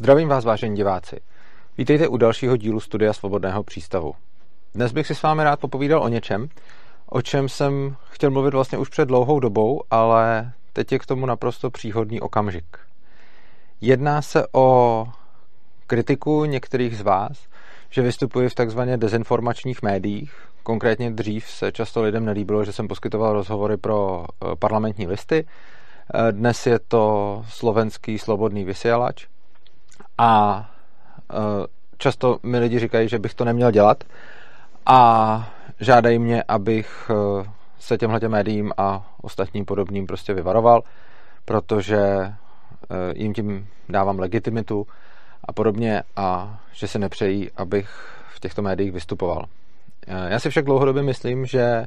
Zdravím vás, vážení diváci. Vítejte u dalšího dílu Studia Svobodného přístavu. Dnes bych si s vámi rád popovídal o něčem, o čem jsem chtěl mluvit vlastně už před dlouhou dobou, ale teď je k tomu naprosto příhodný okamžik. Jedná se o kritiku některých z vás, že vystupuji v takzvaně dezinformačních médiích. Konkrétně dřív se často lidem nelíbilo, že jsem poskytoval rozhovory pro eh, parlamentní listy. Eh, dnes je to slovenský slobodný vysielač. A eh, často mi lidi říkají, že bych to neměl dělat a žádají mě, abych se těmhle médiím a ostatním podobným prostě vyvaroval, protože jim tím dávám legitimitu a podobně a že se nepřejí, abych v těchto médiích vystupoval. Já si však dlouhodobě myslím, že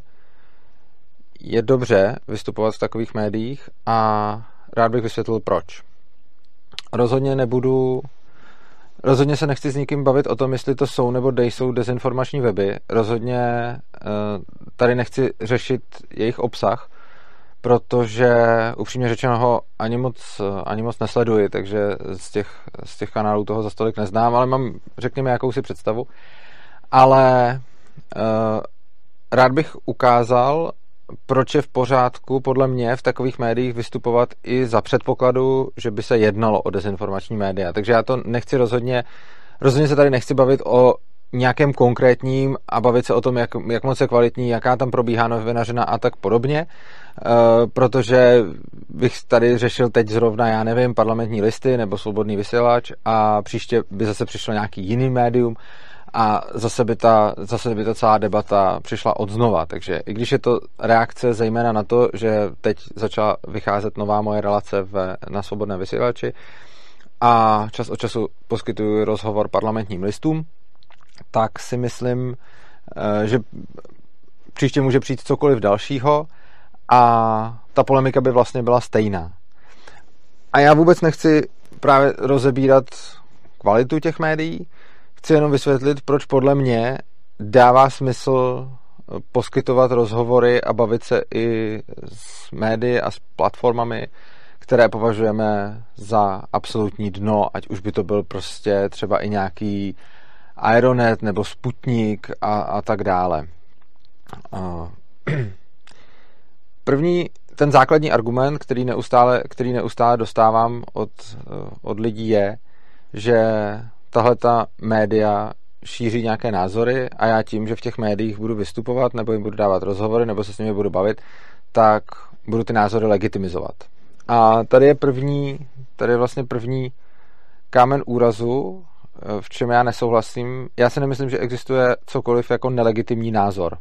je dobře vystupovat v takových médiích a rád bych vysvětlil proč. Rozhodně nebudu Rozhodně se nechci s nikým bavit o tom, jestli to jsou nebo jsou dezinformační weby. Rozhodně eh, tady nechci řešit jejich obsah, protože upřímně řečeno ho ani moc, ani moc nesleduji, takže z těch, z těch kanálů toho za stolik neznám, ale mám, řekněme, jakousi představu. Ale uh, rád bych ukázal, proč je v pořádku podle mě v takových médiích vystupovat i za předpokladu, že by se jednalo o dezinformační média. Takže já to nechci rozhodně, rozhodně se tady nechci bavit o nějakém konkrétním a bavit se o tom, jak, jak moc je kvalitní, jaká tam probíhá novinařina a tak podobně, uh, protože bych tady řešil teď zrovna, já nevím, parlamentní listy nebo svobodný vysílač a příště by zase přišlo nějaký jiný médium a zase by, ta, zase by ta celá debata přišla od znova. Takže i když je to reakce zejména na to, že teď začala vycházet nová moje relace v, na svobodné vysílači a čas od času poskytuju rozhovor parlamentním listům, tak si myslím, eh, že příště může přijít cokoliv dalšího a ta polemika by vlastně byla stejná. A já vůbec nechci právě rozebírat kvalitu těch médií, chci jenom vysvětlit, proč podle mě dává smysl poskytovat rozhovory a bavit se i s médií a s platformami, které považujeme za absolutní dno, ať už by to byl prostě třeba i nějaký Aeronet nebo Sputnik a, a tak dále. První, ten základní argument, který neustále, který neustále dostávám od, od lidí je, že tahle ta média šíří nějaké názory a já tím, že v těch médiích budu vystupovat nebo jim budu dávat rozhovory nebo se s nimi budu bavit, tak budu ty názory legitimizovat. A tady je první, tady je vlastně první kámen úrazu, v čem já nesouhlasím. Já si nemyslím, že existuje cokoliv jako nelegitimní názor.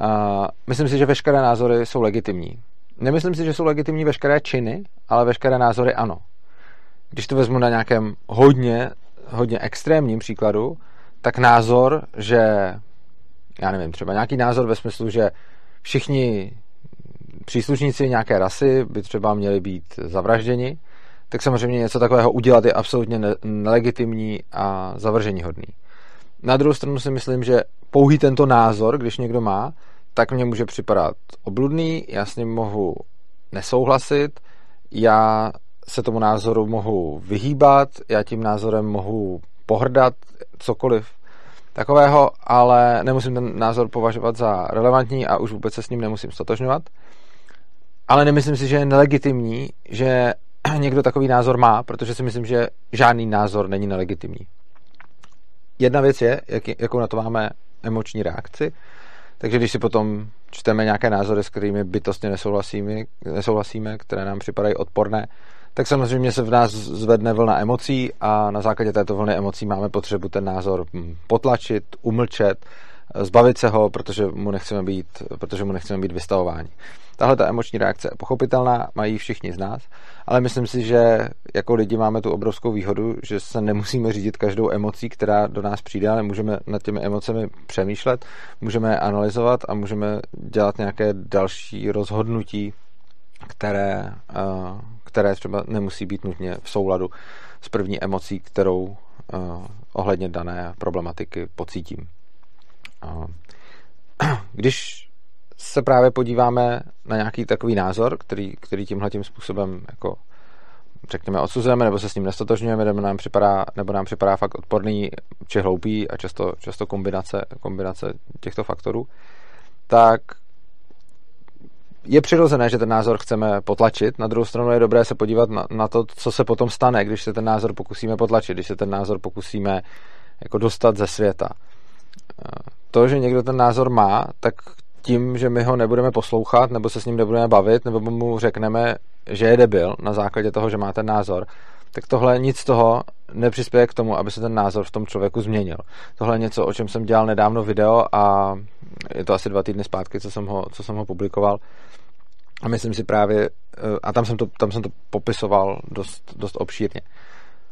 A myslím si, že veškeré názory jsou legitimní. Nemyslím si, že jsou legitimní veškeré činy, ale veškeré názory ano. Když to vezmu na nějakém hodně, hodně extrémním příkladu, tak názor, že já nevím, třeba nějaký názor ve smyslu, že všichni příslušníci nějaké rasy by třeba měli být zavražděni, tak samozřejmě něco takového udělat je absolutně nelegitimní a zavržení hodný. Na druhou stranu si myslím, že pouhý tento názor, když někdo má, tak mně může připadat obludný, já s ním mohu nesouhlasit, já se tomu názoru mohu vyhýbat, já tím názorem mohu pohrdat, cokoliv takového, ale nemusím ten názor považovat za relevantní a už vůbec se s ním nemusím stotožňovat. Ale nemyslím si, že je nelegitimní, že někdo takový názor má, protože si myslím, že žádný názor není nelegitimní. Jedna věc je, jak, jakou na to máme emoční reakci, takže když si potom čteme nějaké názory, s kterými bytostně nesouhlasíme, nesouhlasíme které nám připadají odporné, tak samozřejmě se v nás zvedne vlna emocí a na základě této vlny emocí máme potřebu ten názor hm, potlačit, umlčet, zbavit se ho, protože mu nechceme být, protože mu nechceme být vystavováni. Tahle ta emoční reakce je pochopitelná, mají všichni z nás, ale myslím si, že jako lidi máme tu obrovskou výhodu, že se nemusíme řídit každou emocí, která do nás přijde, ale můžeme nad těmi emocemi přemýšlet, můžeme je analyzovat a můžeme dělat nějaké další rozhodnutí, které, eh, které třeba nemusí být nutně v souladu s první emocí, kterou eh, ohledně dané problematiky pocítím. Když se právě podíváme na nějaký takový názor, který, který tímhle tím způsobem jako řekněme, odsuzujeme, nebo se s ním nestotožňujeme, nebo nám připadá, nebo nám připadá fakt odporný či hloupý a často, často kombinace, kombinace těchto faktorů, tak je přirozené, že ten názor chceme potlačit. Na druhou stranu je dobré se podívat na, na to, co se potom stane, když se ten názor pokusíme potlačit, když se ten názor pokusíme jako dostat ze světa. To, že někdo ten názor má, tak tím, že my ho nebudeme poslouchat, nebo se s ním nebudeme bavit, nebo mu řekneme, že je debil na základě toho, že má ten názor, tak tohle nic z toho nepřispěje k tomu, aby se ten názor v tom člověku změnil. Tohle je něco, o čem jsem dělal nedávno video a je to asi dva týdny zpátky, co jsem ho, co jsem ho publikoval. A myslím si právě, eh, a tam jsem to, tam jsem to popisoval dost, dost obšírně.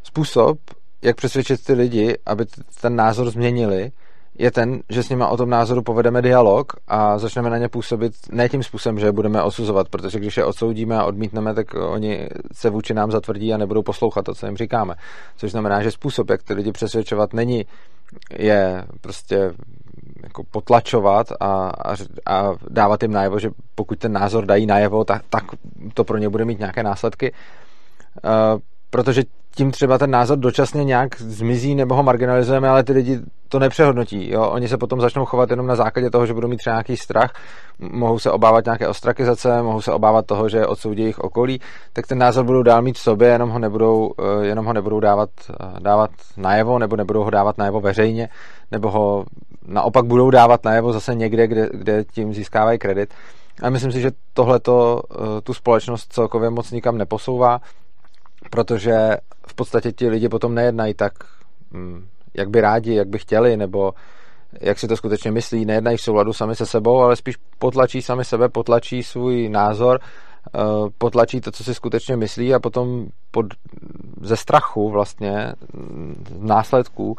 Způsob, jak přesvědčit ty lidi, aby ten názor změnili, je ten, že s nimi o tom názoru povedeme dialog a začneme na ně působit ne tím způsobem, že je budeme osuzovat, protože když je odsoudíme a odmítneme, tak oni se vůči nám zatvrdí a nebudou poslouchat to, co jim říkáme. Což znamená, že způsob, jak ty lidi přesvědčovat, není je prostě jako potlačovat a, a, a dávat jim najevo, že pokud ten názor dají najevo, tak, tak to pro ně bude mít nějaké následky. Uh, protože tím třeba ten názor dočasně nějak zmizí nebo ho marginalizujeme, ale ty lidi to nepřehodnotí. Jo? Oni se potom začnou chovat jenom na základě toho, že budou mít třeba nějaký strach, mohou se obávat nějaké ostrakizace, mohou se obávat toho, že odsoudí jejich okolí, tak ten názor budou dál mít v sobě, jenom ho nebudou, eh, jenom ho nebudou dávat, eh, dávat najevo, nebo nebudou ho dávat najevo veřejně, nebo ho naopak budou dávat najevo zase někde, kde, kde tím získávají kredit. A myslím si, že tohle eh, tu společnost celkově moc nikam neposouvá protože v podstatě ti lidi potom nejednají tak, mm, jak by rádi, jak by chtěli, nebo jak si to skutečně myslí, nejednají v souladu sami se sebou, ale spíš potlačí sami sebe, potlačí svůj názor, eh, potlačí to, co si skutečně myslí a potom pod, ze strachu vlastně mm, následků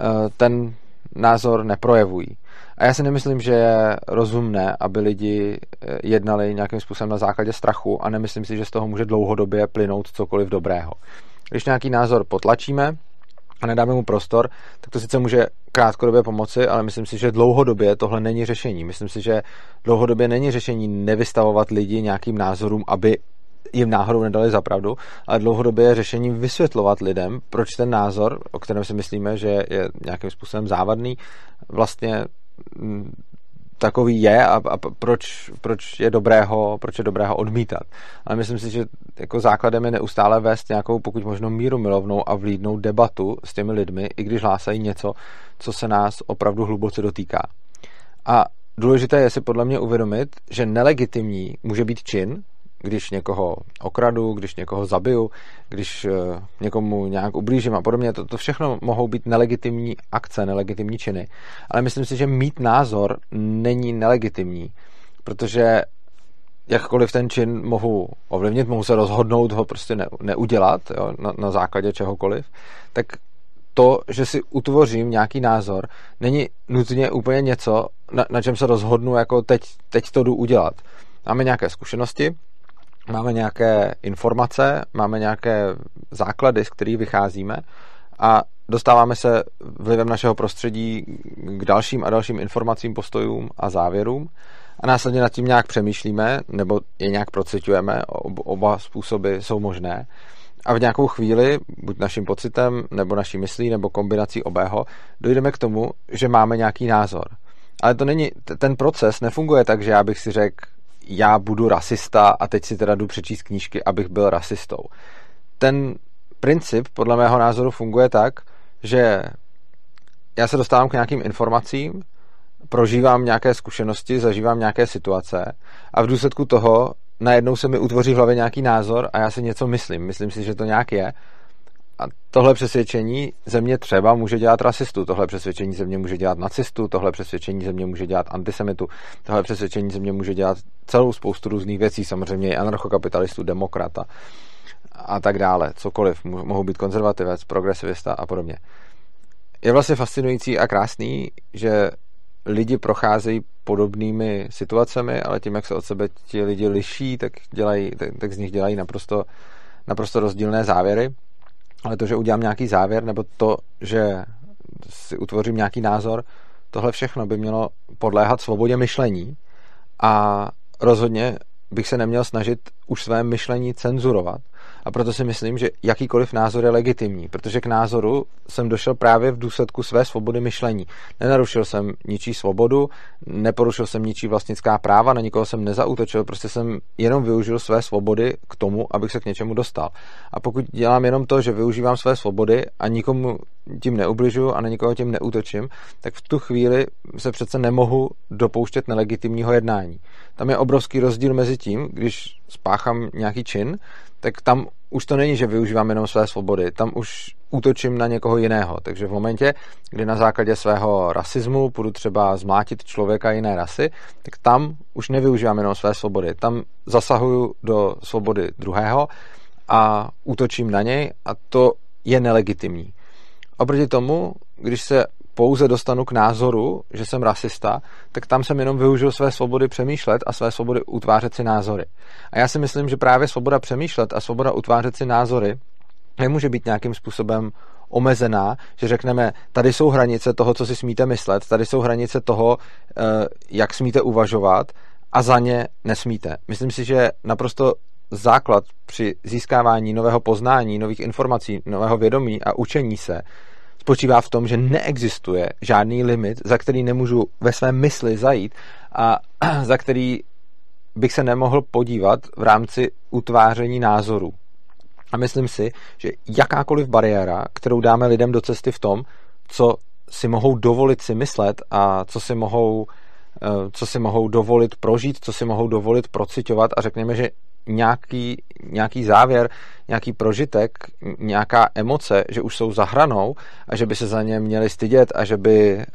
eh, ten názor neprojevují. A já si nemyslím, že je rozumné, aby lidi eh, jednali nějakým způsobem na základě strachu a nemyslím si, že z toho může dlouhodobě plynout cokoliv dobrého. Když nějaký názor potlačíme a nedáme mu prostor, tak to sice může krátkodobě pomoci, ale myslím si, že dlouhodobě tohle není řešení. Myslím si, že dlouhodobě není řešení nevystavovat lidi nějakým názorům, aby jim náhodou nedali za pravdu, ale dlouhodobě je řešením vysvětlovat lidem, proč ten názor, o kterém si myslíme, že je nějakým způsobem závadný, vlastně mm, takový je a, a proč, proč, je dobrého, proč je dobrého odmítat. Ale myslím si, že jako základem je neustále vést nějakou pokud možno míru milovnou a vlídnou debatu s těmi lidmi, i když hlásají něco, co se nás opravdu hluboce dotýká. A důležité je si podle mě uvědomit, že nelegitimní může být čin, když někoho okradu, když někoho zabiju, když eh, někomu nějak ublížím a podobně. To, to všechno mohou být nelegitimní akce, nelegitimní činy. Ale myslím si, že mít názor není nelegitimní, protože jakkoliv ten čin mohu ovlivnit, mohu se rozhodnout ho prostě ne, neudělat jo, na, na základě čehokoliv, tak to, že si utvořím nějaký názor, není nutně úplně něco, na, na čem se rozhodnu, jako teď, teď to jdu udělat. Máme nějaké zkušenosti, máme nějaké informace, máme nějaké základy, z kterých vycházíme a dostáváme se vlivem našeho prostředí k dalším a dalším informacím, postojům a závěrům a následně nad tím nějak přemýšlíme nebo je nějak procitujeme, oba způsoby jsou možné a v nějakou chvíli, buď naším pocitem, nebo naší myslí, nebo kombinací obého, dojdeme k tomu, že máme nějaký názor. Ale to není, ten proces nefunguje tak, že já bych si řekl, já budu rasista a teď si teda jdu přečíst knížky, abych byl rasistou. Ten princip podle mého názoru funguje tak, že já se dostávám k nějakým informacím, prožívám nějaké zkušenosti, zažívám nějaké situace a v důsledku toho najednou se mi utvoří v hlavě nějaký názor a já si něco myslím. Myslím si, že to nějak je a tohle přesvědčení země třeba může dělat rasistu, tohle přesvědčení země může dělat nacistu, tohle přesvědčení země může dělat antisemitu, tohle přesvědčení země může dělat celou spoustu různých věcí, samozřejmě i anarchokapitalistů, demokrata a tak dále, cokoliv. Mohou být konzervativec, progresivista a podobně. Je vlastně fascinující a krásný, že lidi procházejí podobnými situacemi, ale tím, jak se od sebe ti lidi liší, tak, dělají, tak, tak z nich dělají naprosto, naprosto rozdílné závěry ale to, že udělám nějaký závěr, nebo to, že si utvořím nějaký názor, tohle všechno by mělo podléhat svobodě myšlení a rozhodně bych se neměl snažit už své myšlení cenzurovat, A proto si myslím, že jakýkoliv názor je legitimní, protože k názoru jsem došel právě v důsledku své svobody myšlení. Nenarušil jsem ničí svobodu, neporušil jsem ničí vlastnická práva, na nikoho jsem nezautočil, prostě jsem jenom využil své svobody k tomu, abych se k něčemu dostal. A pokud dělám jenom to, že využívám své svobody a nikomu tím neubližuju a na nikoho tím neútočím, tak v tu chvíli se přece nemohu dopouštět nelegitimního jednání. Tam je obrovský rozdíl mezi tím, když spáchám nějaký čin, tak tam už to není, že využívám jenom své svobody, tam už útočím na někoho jiného. Takže v momentě, kdy na základě svého rasismu půjdu třeba zmlátit člověka jiné rasy, tak tam už nevyužívám jenom své svobody. Tam zasahuju do svobody druhého a útočím na něj a to je nelegitimní. Oproti tomu, když se pouze dostanu k názoru, že jsem rasista, tak tam jsem jenom využil své svobody přemýšlet a své svobody utvářet si názory. A já si myslím, že právě svoboda přemýšlet a svoboda utvářet si názory nemůže být nějakým způsobem omezená, že řekneme, tady jsou hranice toho, co si smíte myslet, tady jsou hranice toho, eh, jak smíte uvažovat a za ně nesmíte. Myslím si, že naprosto základ při získávání nového poznání, nových informací, nového vědomí a učení se spočívá v tom, že neexistuje žádný limit, za který nemůžu ve své mysli zajít a za který bych se nemohl podívat v rámci utváření názorů. A myslím si, že jakákoliv bariéra, kterou dáme lidem do cesty v tom, co si mohou dovolit si myslet a co si mohou, co si mohou dovolit prožít, co si mohou dovolit procitovat a řekněme, že nějaký, nějaký závěr, nějaký prožitek, nějaká emoce, že už jsou za hranou a že by se za ně měli stydět a že by eh,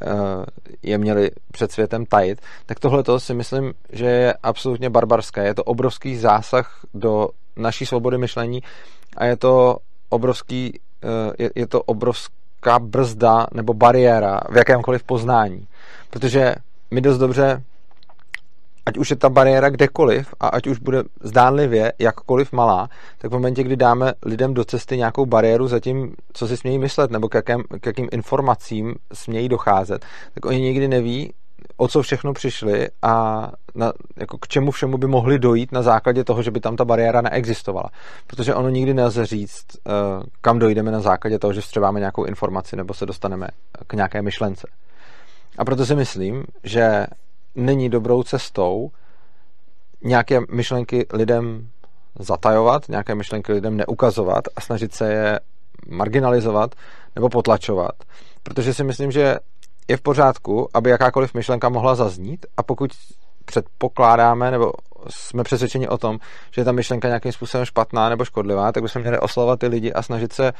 je měli před světem tajit, tak tohle to si myslím, že je absolutně barbarské. Je to obrovský zásah do naší svobody myšlení a je to obrovský, eh, je, je to obrovská brzda nebo bariéra v jakémkoliv poznání. Protože my dost dobře ať už je ta bariéra kdekoliv a ať už bude zdánlivě jakkoliv malá, tak v momentě, kdy dáme lidem do cesty nějakou bariéru za tím, co si smějí myslet nebo k, jakém, k jakým informacím smějí docházet, tak oni nikdy neví, o co všechno přišli a na, jako k čemu všemu by mohli dojít na základě toho, že by tam ta bariéra neexistovala. Protože ono nikdy nelze říct, eh, kam dojdeme na základě toho, že vstřebáme nějakou informaci nebo se dostaneme k nějaké myšlence. A proto si myslím, že není dobrou cestou nějaké myšlenky lidem zatajovat, nějaké myšlenky lidem neukazovat a snažit se je marginalizovat nebo potlačovat. Protože si myslím, že je v pořádku, aby jakákoliv myšlenka mohla zaznít a pokud předpokládáme nebo jsme přesvědčeni o tom, že je ta myšlenka nějakým způsobem špatná nebo škodlivá, tak bychom měli oslovat ty lidi a snažit se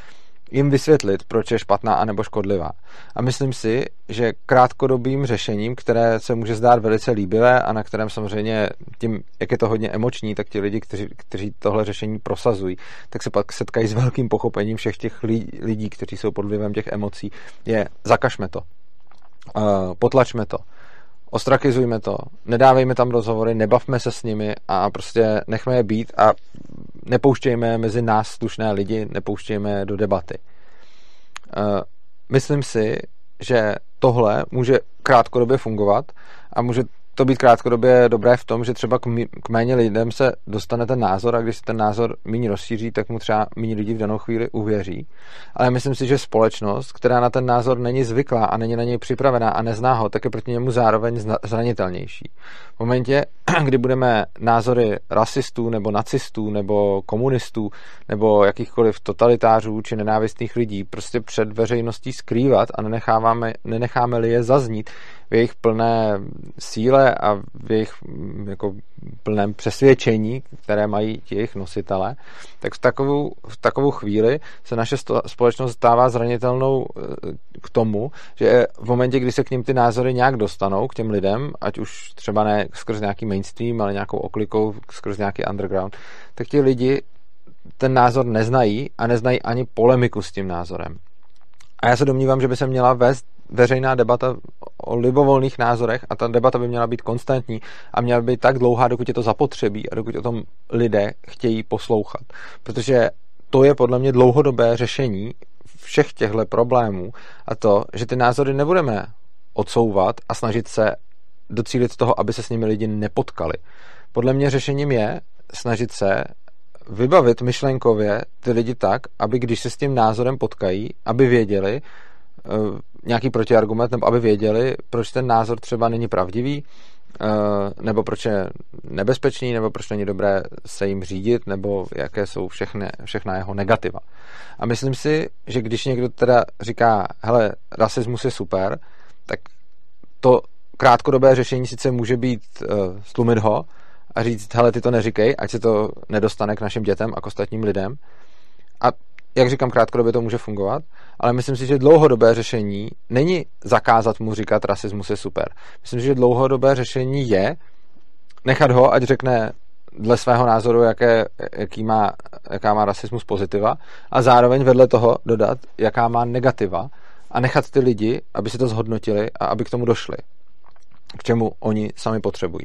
jim vysvětlit, proč je špatná anebo škodlivá. A myslím si, že krátkodobým řešením, které se může zdát velice líbivé a na kterém samozřejmě tím, jak je to hodně emoční, tak ti lidi, kteří, kteří tohle řešení prosazují, tak se pak setkají s velkým pochopením všech těch lidí, kteří jsou pod vlivem těch emocí, je zakažme to, uh, potlačme to, ostrakizujme to, nedávejme tam rozhovory, nebavme se s nimi a prostě nechme je být a nepouštějme mezi nás slušné lidi, nepouštějme do debaty. Eh, myslím si, že tohle může krátkodobě fungovat a může to být krátkodobě dobré v tom, že třeba k, k méně lidem se dostane ten názor a když se ten názor méně rozšíří, tak mu třeba méně lidí v danou chvíli uvěří. Ale myslím si, že společnost, která na ten názor není zvyklá a není na něj připravená a nezná ho, tak je proti němu zároveň zranitelnější. V momentě, kdy budeme názory rasistů nebo nacistů nebo komunistů nebo jakýchkoliv totalitářů či nenávistných lidí prostě před veřejností skrývat a nenecháváme, nenecháme-li je zaznít, v jejich plné síle a v jejich mm, jako plném přesvědčení, které mají jejich nositele, tak v takovou, v takovou chvíli se naše společnost stává zranitelnou eh, k tomu, že v momentě, kdy se k ním ty názory nějak dostanou, k těm lidem, ať už třeba ne skrz nějaký mainstream, ale nějakou oklikou, skrz nějaký underground, tak ti lidi ten názor neznají a neznají ani polemiku s tím názorem. A já se domnívám, že by se měla vést veřejná debata o libovolných názorech a ta debata by měla být konstantní a měla by být tak dlouhá, dokud je to zapotřebí a dokud o tom lidé chtějí poslouchat. Protože to je podle mě dlouhodobé řešení všech těchto problémů a to, že ty názory nebudeme odsouvat a snažit se docílit toho, aby se s nimi lidi nepotkali. Podle mě řešením je snažit se vybavit myšlenkově ty lidi tak, aby když se s tím názorem potkají, aby věděli uh, nějaký protiargument, nebo aby věděli, proč ten názor třeba není pravdivý, uh, nebo proč je nebezpečný, nebo proč není dobré se jim řídit, nebo jaké jsou všechny, všechna jeho negativa. A myslím si, že když někdo teda říká, hele, rasismus je super, tak to krátkodobé řešení sice může být uh, stlumit ho, a říct, hele, ty to neříkej, ať se to nedostane k našim dětem a k ostatním lidem. A jak říkám, krátkodobě to může fungovat, ale myslím si, že dlouhodobé řešení není zakázat mu říkat, rasismus je super. Myslím si, že dlouhodobé řešení je nechat ho, ať řekne dle svého názoru, jaké, jaký má, jaká má rasismus pozitiva a zároveň vedle toho dodat, jaká má negativa a nechat ty lidi, aby si to zhodnotili a aby k tomu došli, k čemu oni sami potřebují.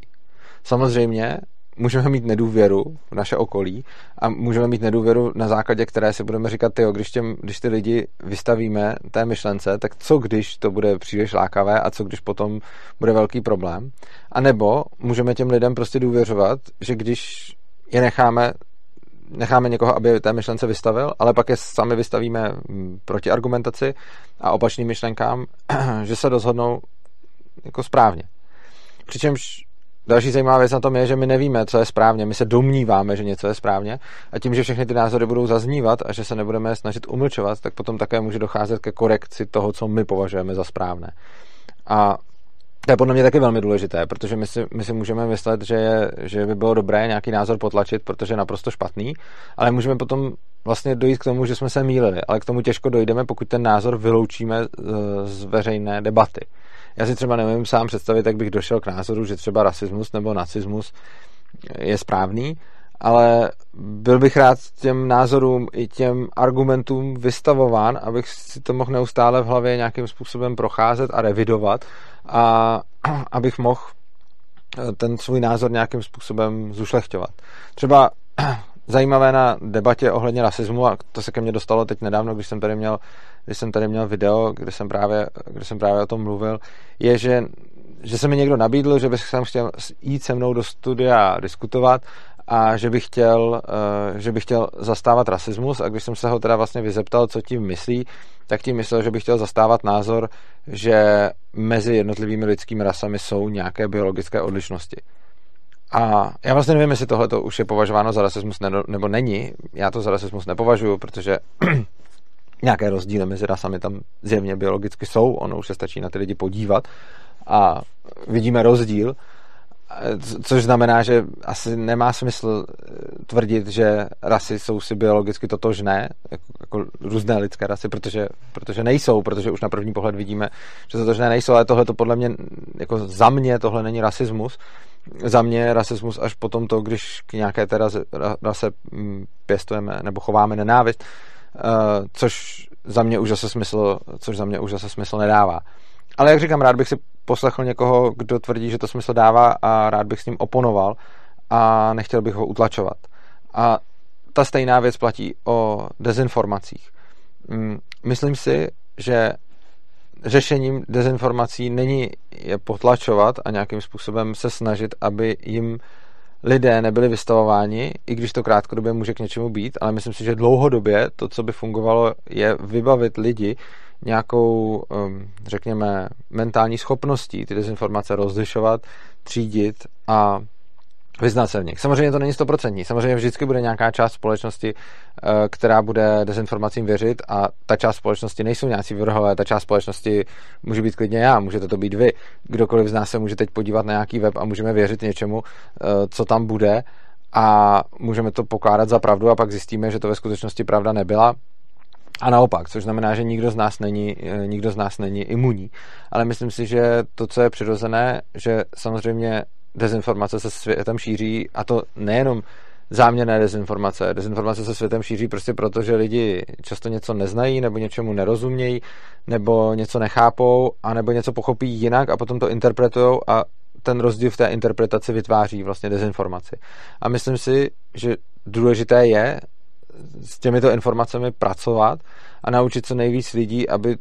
Samozřejmě můžeme mít nedůvěru v naše okolí a můžeme mít nedůvěru na základě, které si budeme říkat, tyjo, když, těm, když ty lidi vystavíme té myšlence, tak co když to bude příliš lákavé a co když potom bude velký problém. A nebo můžeme těm lidem prostě důvěřovat, že když je necháme necháme někoho, aby té myšlence vystavil, ale pak je sami vystavíme proti argumentaci a opačným myšlenkám, že se rozhodnou jako správně. Přičemž Další zajímavá věc na tom je, že my nevíme, co je správně. My se domníváme, že něco je správně a tím, že všechny ty názory budou zaznívat a že se nebudeme snažit umlčovat, tak potom také může docházet ke korekci toho, co my považujeme za správné. A to je podle mě taky velmi důležité, protože my si, my si můžeme myslet, že, je, že by bylo dobré nějaký názor potlačit, protože je naprosto špatný, ale můžeme potom vlastně dojít k tomu, že jsme se mýlili, ale k tomu těžko dojdeme, pokud ten názor vyloučíme z veřejné debaty. Já si třeba nevím sám představit, jak bych došel k názoru, že třeba rasismus nebo nacismus je správný, ale byl bych rád těm názorům i těm argumentům vystavován, abych si to mohl neustále v hlavě nějakým způsobem procházet a revidovat a abych mohl ten svůj názor nějakým způsobem zušlechťovat. Třeba zajímavé na debatě ohledně rasismu, a to se ke mně dostalo teď nedávno, když jsem tady měl, když jsem tady měl video, kde jsem právě, kde jsem právě o tom mluvil, je, že, že se mi někdo nabídl, že bych jsem chtěl jít se mnou do studia diskutovat a že bych chtěl, uh, že bych chtěl zastávat rasismus a když jsem se ho teda vlastně vyzeptal, co tím myslí, tak tím myslel, že bych chtěl zastávat názor, že mezi jednotlivými lidskými rasami jsou nějaké biologické odlišnosti. A já vlastně nevím, jestli tohle už je považováno za rasismus nebo není. Já to za rasismus nepovažuji, protože nějaké rozdíly mezi rasami tam zjevně biologicky jsou. Ono už se stačí na ty lidi podívat a vidíme rozdíl, což znamená, že asi nemá smysl tvrdit, že rasy jsou si biologicky totožné, jako, jako různé lidské rasy, protože, protože nejsou, protože už na první pohled vidíme, že totožné nejsou, ale tohle to podle mě, jako za mě tohle není rasismus, za mě rasismus až potom to, když k nějaké té rase, rase mm, pěstujeme nebo chováme nenávist, což za mě už zase smysl, což za mě už zase smysl nedává. Ale jak říkám, rád bych si poslechl někoho, kdo tvrdí, že to smysl dává a rád bych s ním oponoval a nechtěl bych ho utlačovat. A ta stejná věc platí o dezinformacích. Mm, myslím si, že řešením dezinformací není je potlačovat a nějakým způsobem se snažit, aby jim lidé nebyli vystavováni, i když to krátkodobě může k něčemu být, ale myslím si, že dlouhodobě to, co by fungovalo, je vybavit lidi nějakou, um, řekněme, mentální schopností ty dezinformace rozlišovat, třídit a vyznat se v nich. Samozřejmě to není stoprocentní. Samozřejmě vždycky bude nějaká část společnosti, eh, která bude dezinformacím věřit a ta část společnosti nejsou nějací vrhové, ta část společnosti může být klidně já, můžete to být vy. Kdokoliv z nás se může teď podívat na nějaký web a můžeme věřit něčemu, eh, co tam bude a můžeme to pokládat za pravdu a pak zjistíme, že to ve skutečnosti pravda nebyla. A naopak, což znamená, že nikdo z nás není, eh, nikdo z nás není imunní. Ale myslím si, že to, co je přirozené, že samozřejmě dezinformace se světem šíří a to nejenom záměrné dezinformace. Dezinformace se světem šíří prostě proto, že lidi často něco neznají nebo něčemu nerozumějí nebo něco nechápou a nebo něco pochopí jinak a potom to interpretují a ten rozdíl v té interpretaci vytváří vlastně dezinformaci. A myslím si, že důležité je s těmito informacemi pracovat a naučit co nejvíc lidí, aby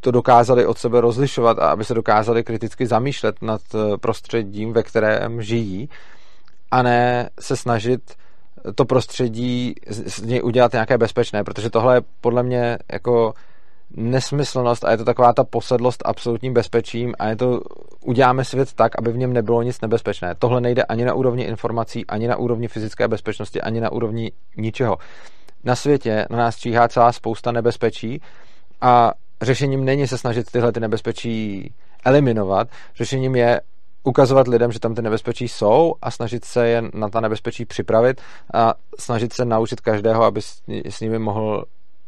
to dokázali od sebe rozlišovat a aby se dokázali kriticky zamýšlet nad eh, prostředím, ve kterém žijí a ne se snažit to prostředí z něj udělat nějaké bezpečné, protože tohle je podle mě jako nesmyslnost a je to taková ta posedlost absolutním bezpečím a je to, uděláme svět tak, aby v něm nebylo nic nebezpečné. Tohle nejde ani na úrovni informací, ani na úrovni fyzické bezpečnosti, ani na úrovni ničeho. Na světě na nás číhá celá spousta nebezpečí a řešením není se snažit tyhle ty nebezpečí eliminovat. Řešením je ukazovat lidem, že tam ty nebezpečí jsou a snažit se je na ta nebezpečí připravit a snažit se naučit každého, aby s, s nimi mohl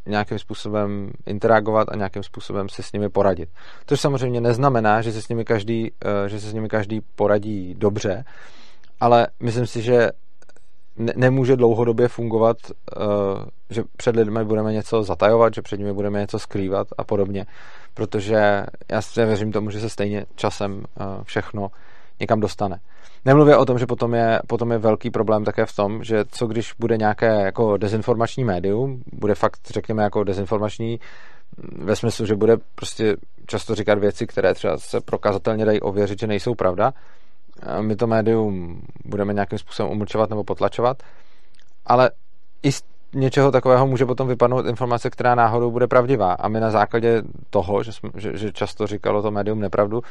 nějakým způsobem interagovat a nějakým způsobem se s nimi poradit. Což samozřejmě neznamená, že se s nimi každý, eh, že se s nimi každý poradí dobře, ale myslím si, že ne- nemůže dlouhodobě fungovat, uh, že před lidmi budeme něco zatajovat, že před nimi budeme něco skrývat a podobně, protože já si věřím tomu, že se stejně časem uh, všechno někam dostane. Nemluvě o tom, že potom je, potom je velký problém také v tom, že co když bude nějaké jako dezinformační médium, bude fakt, řekněme, jako dezinformační ve smyslu, že bude prostě často říkat věci, které třeba se prokazatelně dají ověřit, že nejsou pravda. My to médium budeme nějakým způsobem umlčovat nebo potlačovat, ale i z něčeho takového může potom vypadnout informace, která náhodou bude pravdivá. A my na základě toho, že, jsme, že, že často říkalo to médium nepravdu,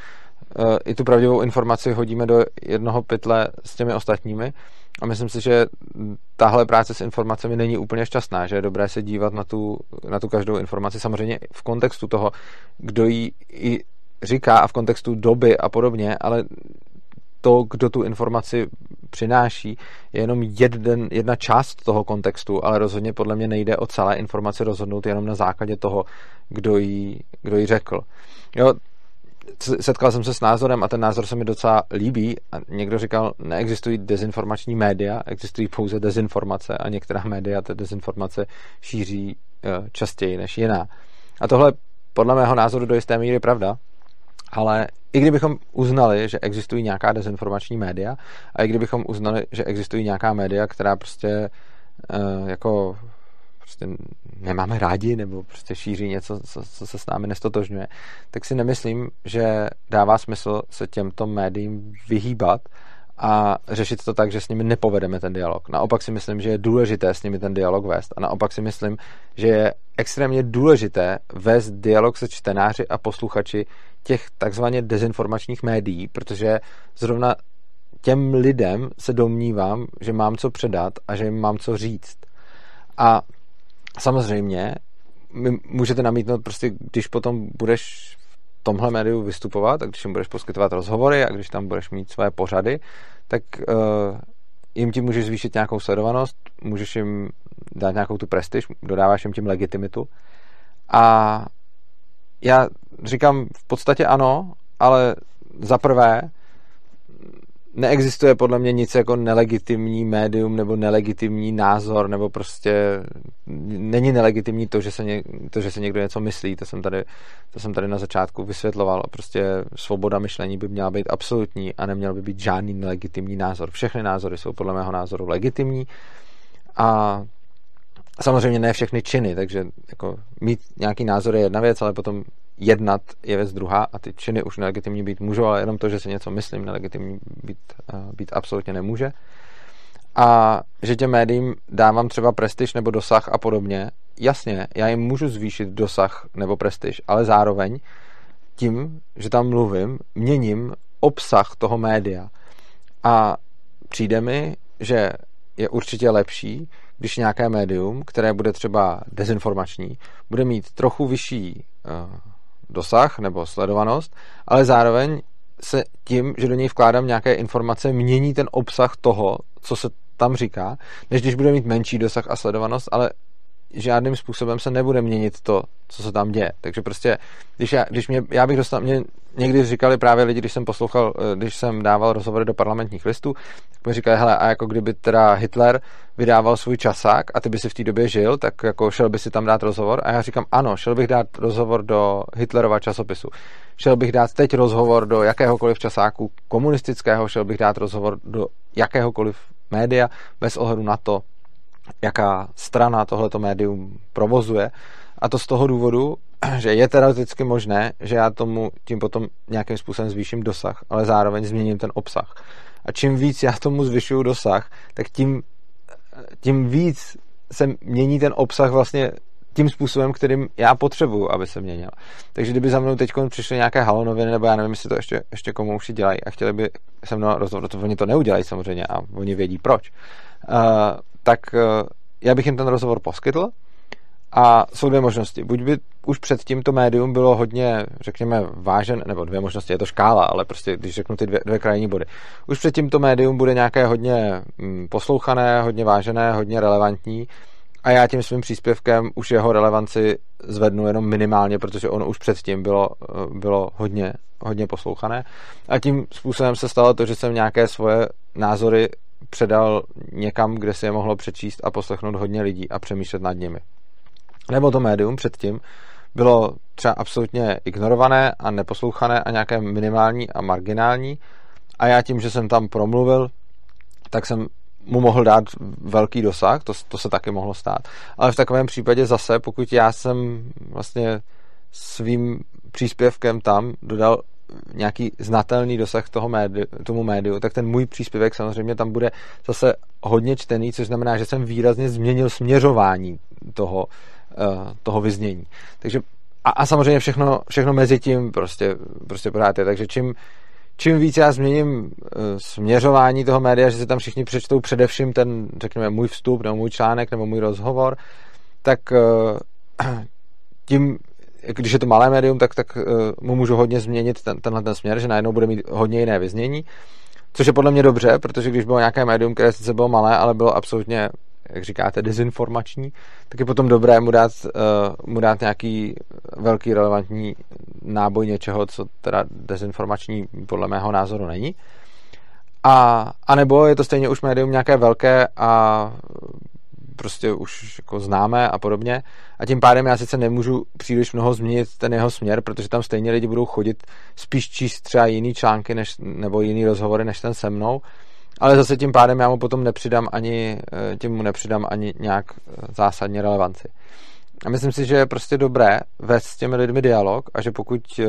eh, i tu pravdivou informaci hodíme do jednoho pytle s těmi ostatními. A myslím si, že tahle práce s informacemi není úplně šťastná, že je dobré se dívat na tu, na tu každou informaci, samozřejmě v kontextu toho, kdo ji i říká a v kontextu doby a podobně, ale to, kdo tu informaci přináší, je jenom jeden, jedna část toho kontextu, ale rozhodně podle mě nejde o celé informaci rozhodnout jenom na základě toho, kdo ji, kdo ji řekl. Jo, setkal jsem se s názorem a ten názor se mi docela líbí a někdo říkal, neexistují dezinformační média, existují pouze dezinformace a některá média ty dezinformace šíří eh, častěji než jiná. A tohle podle mého názoru do jisté míry pravda, ale i kdybychom uznali, že existují nějaká dezinformační média a i kdybychom uznali, že existují nějaká média, která prostě uh, jako prostě nemáme rádi nebo prostě šíří něco, co, co se s námi nestotožňuje, tak si nemyslím, že dává smysl se těmto médiím vyhýbat a řešit to tak, že s nimi nepovedeme ten dialog. Naopak si myslím, že je důležité s nimi ten dialog vést a naopak si myslím, že je extrémně důležité vést dialog se čtenáři a posluchači těch takzvaně dezinformačních médií, protože zrovna těm lidem se domnívám, že mám co předat a že jim mám co říct. A samozřejmě můžete namítnout prostě, když potom budeš tomhle médiu vystupovat a když jim budeš poskytovat rozhovory a když tam budeš mít své pořady, tak uh, jim tím můžeš zvýšit nějakou sledovanost, můžeš jim dát nějakou tu prestiž, dodáváš jim tím legitimitu. A já říkám v podstatě ano, ale za prvé neexistuje podle mě nic jako nelegitimní médium nebo nelegitimní názor, nebo prostě není nelegitimní to, že se, ně, to, že se někdo něco myslí, to jsem, tady, to jsem tady na začátku vysvětloval. Prostě svoboda myšlení by měla být absolutní a neměl by být žádný nelegitimní názor. Všechny názory jsou podle mého názoru legitimní a samozřejmě ne všechny činy, takže jako mít nějaký názor je jedna věc, ale potom jednat je věc druhá a ty činy už nelegitimní být můžou, ale jenom to, že si něco myslím, nelegitimní být, uh, být absolutně nemůže. A že těm médiím dávám třeba prestiž nebo dosah a podobně, jasně, já jim můžu zvýšit dosah nebo prestiž, ale zároveň tím, že tam mluvím, měním obsah toho média. A přijde mi, že je určitě lepší, když nějaké médium, které bude třeba dezinformační, bude mít trochu vyšší uh, dosah nebo sledovanost, ale zároveň se tím, že do něj vkládám nějaké informace, mění ten obsah toho, co se tam říká, než když bude mít menší dosah a sledovanost, ale žádným způsobem se nebude měnit to, co se tam děje. Takže prostě, když, já, když mě, já bych dostal, mě někdy říkali právě lidi, když jsem poslouchal, eh, když jsem dával rozhovory do parlamentních listů, tak mi říkali, hele, a jako kdyby teda Hitler vydával svůj časák a ty by si v té době žil, tak jako šel by si tam dát rozhovor. A já říkám, ano, šel bych dát rozhovor do Hitlerova časopisu. Šel bych dát teď rozhovor do jakéhokoliv časáku komunistického, šel bych dát rozhovor do jakéhokoliv média, bez ohledu na to, jaká strana tohleto médium provozuje. A to z toho důvodu, že je teoreticky možné, že já tomu tím potom nějakým způsobem zvýším dosah, ale zároveň změním ten obsah. A čím víc já tomu zvyšuju dosah, tak tím tím víc se mění ten obsah vlastně tím způsobem, kterým já potřebuju, aby se měnil. Takže kdyby za mnou teď přišly nějaké halonoviny, nebo já nevím, jestli to ještě, ještě komu už dělají a chtěli by se mnou rozhodnout, to oni to neudělají samozřejmě a oni vědí proč, uh, tak uh, já bych jim ten rozhovor poskytl a jsou dvě možnosti. Buď by už předtím to médium bylo hodně, řekněme, vážen, nebo dvě možnosti, je to škála, ale prostě, když řeknu ty dvě, dvě krajní body. Už předtím to médium bude nějaké hodně mm, poslouchané, hodně vážené, hodně relevantní a já tím svým příspěvkem už jeho relevanci zvednu jenom minimálně, protože ono už předtím bylo, eh, bylo hodně, hodně poslouchané. A tím způsobem se stalo to, že jsem nějaké svoje názory předal někam, kde si je mohlo přečíst a poslechnout hodně lidí a přemýšlet nad nimi. Nebo to médium předtím bylo třeba absolutně ignorované a neposlouchané a nějaké minimální a marginální a já tím, že jsem tam promluvil, tak jsem mu mohl dát velký dosah, to, to se taky mohlo stát. Ale v takovém případě zase, pokud já jsem vlastně svým příspěvkem tam dodal nějaký znatelný dosah toho médi, tomu médiu, tak ten můj příspěvek samozřejmě tam bude zase hodně čtený, což znamená, že jsem výrazně změnil směřování toho, uh, toho vyznění. Takže a, a samozřejmě všechno, všechno mezi tím prostě, prostě pořád je. Takže čím, čím víc já změním uh, směřování toho média, že se tam všichni přečtou především ten, řekněme, můj vstup, nebo můj článek, nebo můj rozhovor, tak uh, tím, když je to malé médium, tak, tak uh, mu můžu hodně změnit ten, tenhle ten směr, že najednou bude mít hodně jiné vyznění, což je podle mě dobře, protože když bylo nějaké médium, které sice bylo malé, ale bylo absolutně jak říkáte, dezinformační, tak je potom dobré mu dát, uh, mu dát nějaký velký relevantní náboj něčeho, co teda dezinformační podle mého názoru není. A, a nebo je to stejně už médium nějaké velké a prostě už jako známé a podobně. A tím pádem já sice nemůžu příliš mnoho změnit ten jeho směr, protože tam stejně lidi budou chodit spíš číst třeba jiný články než, nebo jiný rozhovory než ten se mnou ale zase tím pádem já mu potom nepřidám ani, eh, tím mu nepřidám ani nějak eh, zásadně relevanci. A myslím si, že je prostě dobré vést s těmi lidmi dialog a že pokud eh,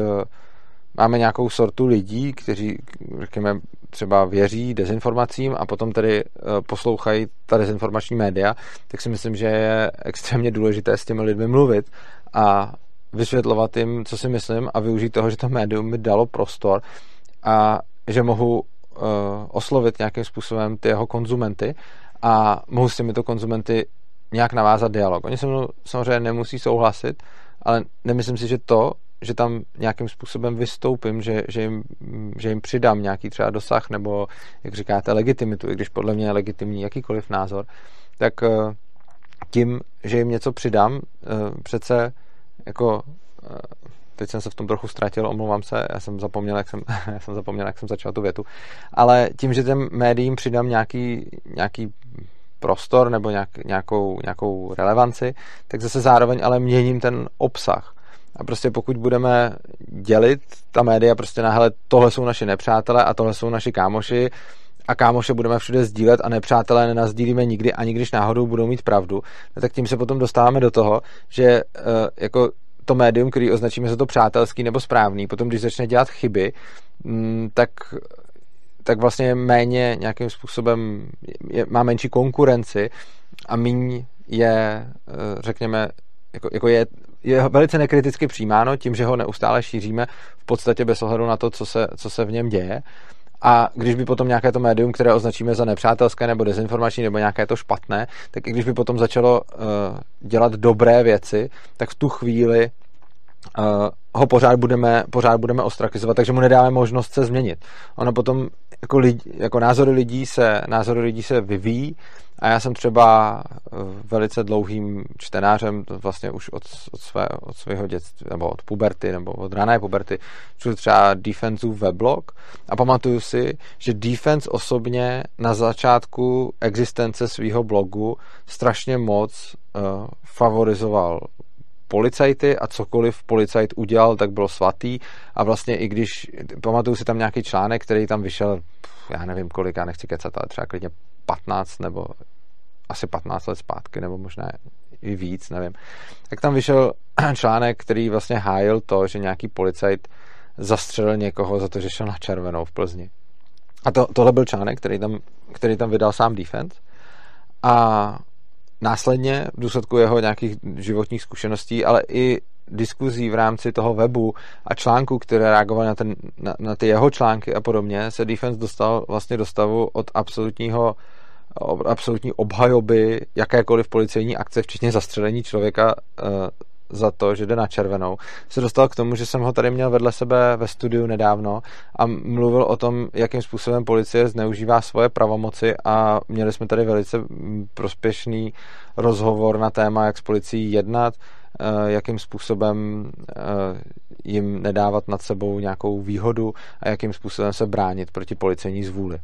máme nějakou sortu lidí, kteří, řekněme, třeba věří dezinformacím a potom tedy poslouchají ta dezinformační média, tak si myslím, že je extrémně důležité s těmi lidmi mluvit a vysvětlovat jim, co si myslím a využít toho, že to médium mi dalo prostor a že mohu uh, oslovit nějakým způsobem ty jeho konzumenty a mohu s těmito konzumenty nějak navázat dialog. Oni se mnou samozřejmě nemusí souhlasit, ale nemyslím si, že to, že tam nějakým způsobem vystoupím, že, že, jim, že jim přidám nějaký třeba dosah nebo, jak říkáte, legitimitu, i když podle mě je legitimní jakýkoliv názor, tak uh, tím, že jim něco přidám, uh, přece jako teď jsem se v tom trochu ztratil, omlouvám se, já jsem zapomněl, jak jsem, já jsem zapomněl, jak jsem začal tu větu, ale tím, že těm médiím přidám nějaký, nějaký prostor nebo nějak, nějakou, nějakou relevanci, tak zase zároveň ale měním ten obsah. A prostě pokud budeme dělit ta média prostě na hele, tohle jsou naši nepřátelé a tohle jsou naši kámoši a kámoše budeme všude sdílet a nepřátelé nenazdílíme nikdy, ani když náhodou budou mít pravdu, tak tím se potom dostáváme do toho, že uh, jako to médium, který označíme za to přátelský nebo správný, potom když začne dělat chyby, mm, tak tak vlastně méně nějakým způsobem je, má menší konkurenci a míň je, eh, řekněme, jako, jako je, je velice nekriticky přijímáno tím, že ho neustále šíříme v podstatě bez ohledu na to, co se, co se v něm děje. A když by potom nějaké to médium, které označíme za nepřátelské nebo dezinformační nebo nějaké to špatné, tak i když by potom začalo uh, dělat dobré věci, tak v tu chvíli uh, ho pořád budeme, pořád budeme ostrakizovat, takže mu nedáme možnost se změnit. Ono potom jako, lidi, jako názory lidí se, názory lidí se vyvíjí. A já jsem třeba eh, velice dlouhým čtenářem, vlastně už od, od, své, od svého dětství, nebo od puberty, nebo od rané puberty, čtu třeba Defenseův weblog. A pamatuju si, že Defense osobně na začátku existence svého blogu strašně moc uh, favorizoval policajty a cokoliv policajt udělal, tak bylo svatý a vlastně i když, pamatuju si tam nějaký článek, který tam vyšel, já nevím kolik, já nechci kecat, ale třeba klidně 15 nebo asi 15 let zpátky, nebo možná i víc, nevím. Tak tam vyšel článek, který vlastně hájil to, že nějaký policajt zastřelil někoho za to, že šel na červenou v Plzni. A to, tohle byl článek, který tam, který tam vydal sám Defense. A následně v důsledku jeho nějakých životních zkušeností, ale i diskuzí v rámci toho webu a článků, které reagovaly na, ten, na, na ty jeho články a podobně, se Defense dostal vlastně do stavu od absolutního absolutní obhajoby jakékoliv policejní akce, včetně zastřelení člověka uh, za to, že jde na červenou, se dostal k tomu, že jsem ho tady měl vedle sebe ve studiu nedávno a mluvil o tom, jakým způsobem policie zneužívá svoje pravomoci a měli jsme tady velice prospěšný rozhovor na téma, jak s policií jednat, eh, jakým způsobem eh, jim nedávat nad sebou nějakou výhodu a jakým způsobem se bránit proti policejní zvůli.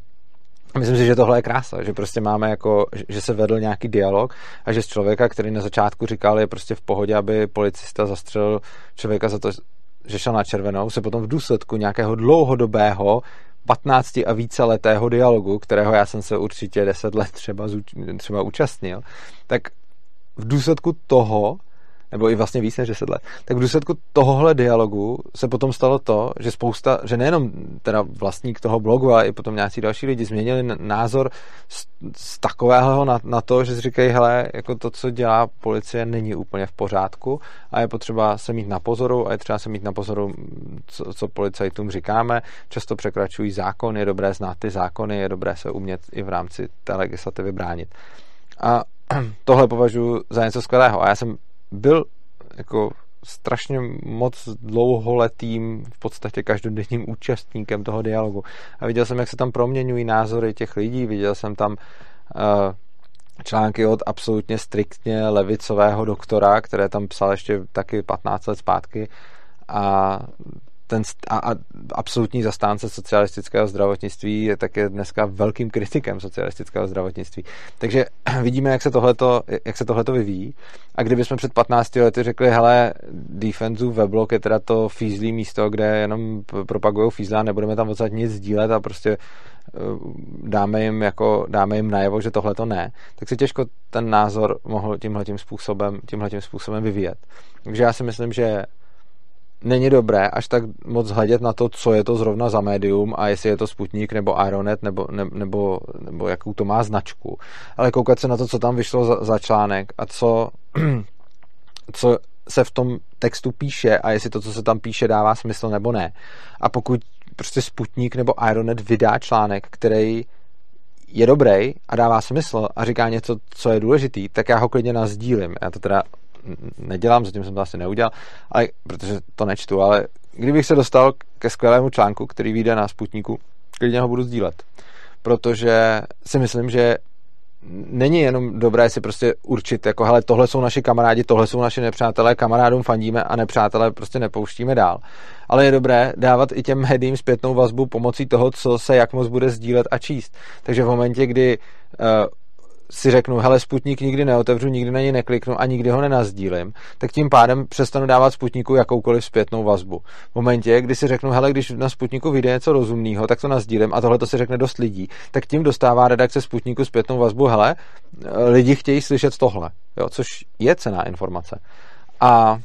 Myslím si, že tohle je krása, že prostě máme jako, že se vedl nějaký dialog a že z člověka, který na začátku říkal, je prostě v pohodě, aby policista zastřelil člověka za to, že šel na červenou, se potom v důsledku nějakého dlouhodobého 15 a více letého dialogu, kterého já jsem se určitě 10 let třeba, třeba účastnil, tak v důsledku toho nebo i vlastně víc než 10 let, tak v důsledku tohohle dialogu se potom stalo to, že spousta, že nejenom teda vlastník toho blogu, ale i potom nějací další lidi změnili názor z, z takového na, na to, že si říkají, hele, jako to, co dělá policie, není úplně v pořádku a je potřeba se mít na pozoru a je třeba se mít na pozoru, co, co policajtům říkáme. Často překračují zákon, je dobré znát ty zákony, je dobré se umět i v rámci té legislativy bránit. A tohle považuji za něco skvělého. A já jsem byl jako strašně moc dlouholetým, v podstatě každodenním účastníkem toho dialogu. A viděl jsem, jak se tam proměňují názory těch lidí, viděl jsem tam uh, články od absolutně striktně levicového doktora, které tam psal ještě taky 15 let zpátky a ten a, a absolutní zastánce socialistického zdravotnictví je také dneska velkým kritikem socialistického zdravotnictví. Takže vidíme, jak se tohleto, jak se tohleto vyvíjí. A kdybychom před 15 lety řekli, hele, defenzu weblog je teda to fízlý místo, kde jenom propagují fízla, nebudeme tam odsaď nic sdílet a prostě eh, dáme jim, jako, dáme jim najevo, že tohle to ne, tak se těžko ten názor mohl tímhletím způsobem, tímhletím způsobem vyvíjet. Takže já si myslím, že není dobré až tak moc hledět na to, co je to zrovna za médium a jestli je to Sputnik nebo Aeronet nebo, ne, nebo, nebo jakou to má značku, ale koukat se na to, co tam vyšlo za, za článek a co, co se v tom textu píše a jestli to, co se tam píše, dává smysl nebo ne. A pokud prostě Sputnik nebo Aeronet vydá článek, který je dobrý a dává smysl a říká něco, co je důležitý, tak já ho klidně nazdílím. Já to teda nedělám, zatím jsem to asi neudělal, ale, protože to nečtu, ale kdybych se dostal ke skvělému článku, který vyjde na Sputniku, klidně ho budu sdílet. Protože si myslím, že není jenom dobré si prostě určit, jako hele, tohle jsou naši kamarádi, tohle jsou naši nepřátelé, kamarádům fandíme a nepřátelé prostě nepouštíme dál. Ale je dobré dávat i těm médiím zpětnou vazbu pomocí toho, co se jak moc bude sdílet a číst. Takže v momentě, kdy uh, si řeknu, hele, Sputnik nikdy neotevřu, nikdy na něj nekliknu a nikdy ho nenazdílím, tak tím pádem přestanu dávat Sputniku jakoukoliv zpětnou vazbu. V momentě, kdy si řeknu, hele, když na Sputniku vyjde něco rozumného, tak to nazdílím a tohle to si řekne dost lidí, tak tím dostává redakce Sputniku zpětnou vazbu, hele, lidi chtějí slyšet tohle, jo, což je cená informace. A